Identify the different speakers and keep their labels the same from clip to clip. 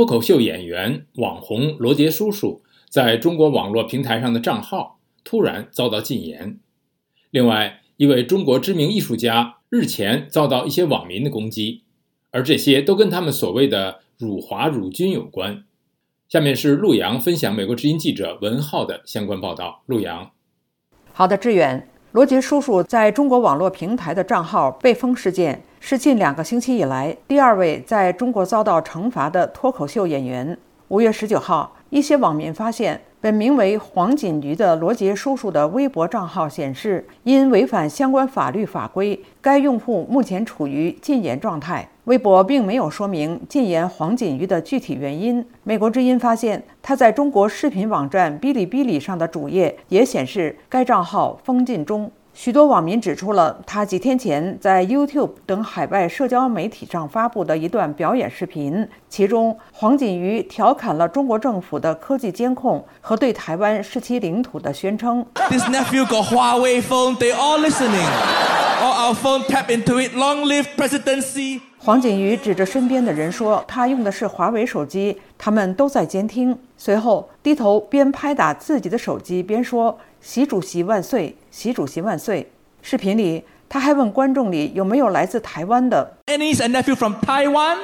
Speaker 1: 脱口秀演员、网红罗杰叔叔在中国网络平台上的账号突然遭到禁言。另外，一位中国知名艺术家日前遭到一些网民的攻击，而这些都跟他们所谓的“辱华辱军”有关。下面是陆阳分享美国之音记者文浩的相关报道。陆阳，
Speaker 2: 好的，志远，罗杰叔叔在中国网络平台的账号被封事件。是近两个星期以来第二位在中国遭到惩罚的脱口秀演员。五月十九号，一些网民发现，本名为黄锦瑜的罗杰叔叔的微博账号显示，因违反相关法律法规，该用户目前处于禁言状态。微博并没有说明禁言黄锦瑜的具体原因。美国之音发现，他在中国视频网站哔哩哔哩上的主页也显示该账号封禁中。许多网民指出了他几天前在 YouTube 等海外社交媒体上发布的一段表演视频，其中黄景瑜调侃了中国政府的科技监控和对台湾是其领土的宣称。
Speaker 3: This nephew got Huawei phone, they all listening. All our phone tap into it. Long live presidency.
Speaker 2: 黄景瑜指着身边的人说：“他用的是华为手机，他们都在监听。”随后低头边拍打自己的手机边说。习主席万岁！习主席万岁！视频里，他还问观众里有没有来自台湾的。
Speaker 3: Any is a nephew from Taiwan?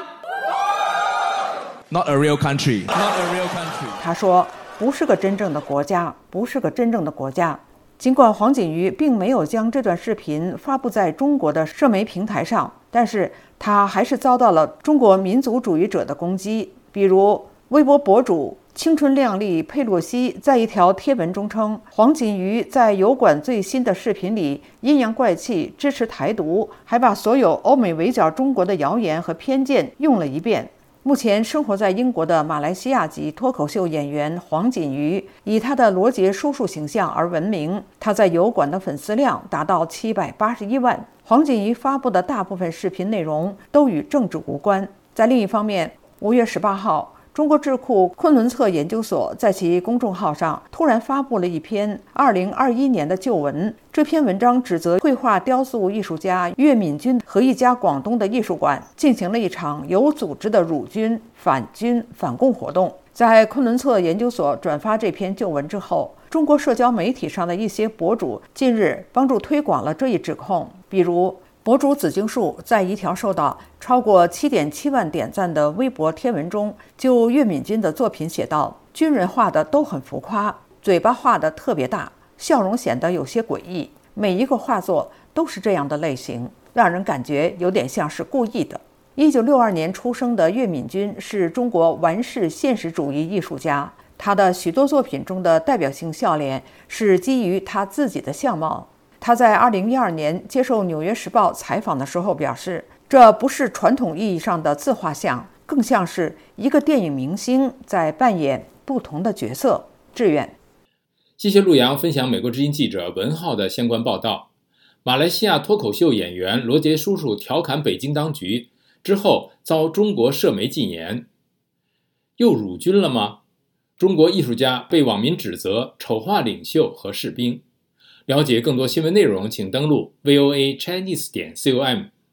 Speaker 3: Not a real country. Not a real country.
Speaker 2: 他说：“不是个真正的国家，不是个真正的国家。”尽管黄锦瑜并没有将这段视频发布在中国的社媒平台上，但是他还是遭到了中国民族主义者的攻击，比如微博博主。青春靓丽佩洛西在一条贴文中称，黄锦瑜在油管最新的视频里阴阳怪气，支持台独，还把所有欧美围剿中国的谣言和偏见用了一遍。目前生活在英国的马来西亚籍脱口秀演员黄锦瑜，以他的罗杰叔叔形象而闻名。他在油管的粉丝量达到七百八十一万。黄锦瑜发布的大部分视频内容都与政治无关。在另一方面，五月十八号。中国智库昆仑策研究所在其公众号上突然发布了一篇2021年的旧文。这篇文章指责绘画雕塑艺术家岳敏君和一家广东的艺术馆进行了一场有组织的辱军、反军、反共活动。在昆仑策研究所转发这篇旧文之后，中国社交媒体上的一些博主近日帮助推广了这一指控，比如。博主紫荆树在一条受到超过七点七万点赞的微博贴文中，就岳敏君的作品写道：“军人画的都很浮夸，嘴巴画的特别大，笑容显得有些诡异。每一个画作都是这样的类型，让人感觉有点像是故意的。”一九六二年出生的岳敏君是中国完事现实主义艺术家，他的许多作品中的代表性笑脸是基于他自己的相貌。他在2012年接受《纽约时报》采访的时候表示：“这不是传统意义上的自画像，更像是一个电影明星在扮演不同的角色。”志愿，
Speaker 1: 谢谢陆阳分享美国之音记者文浩的相关报道。马来西亚脱口秀演员罗杰叔叔调侃北京当局之后遭中国社媒禁言，又辱军了吗？中国艺术家被网民指责丑化领袖和士兵。了解更多新闻内容，请登录 voa chinese 点 com。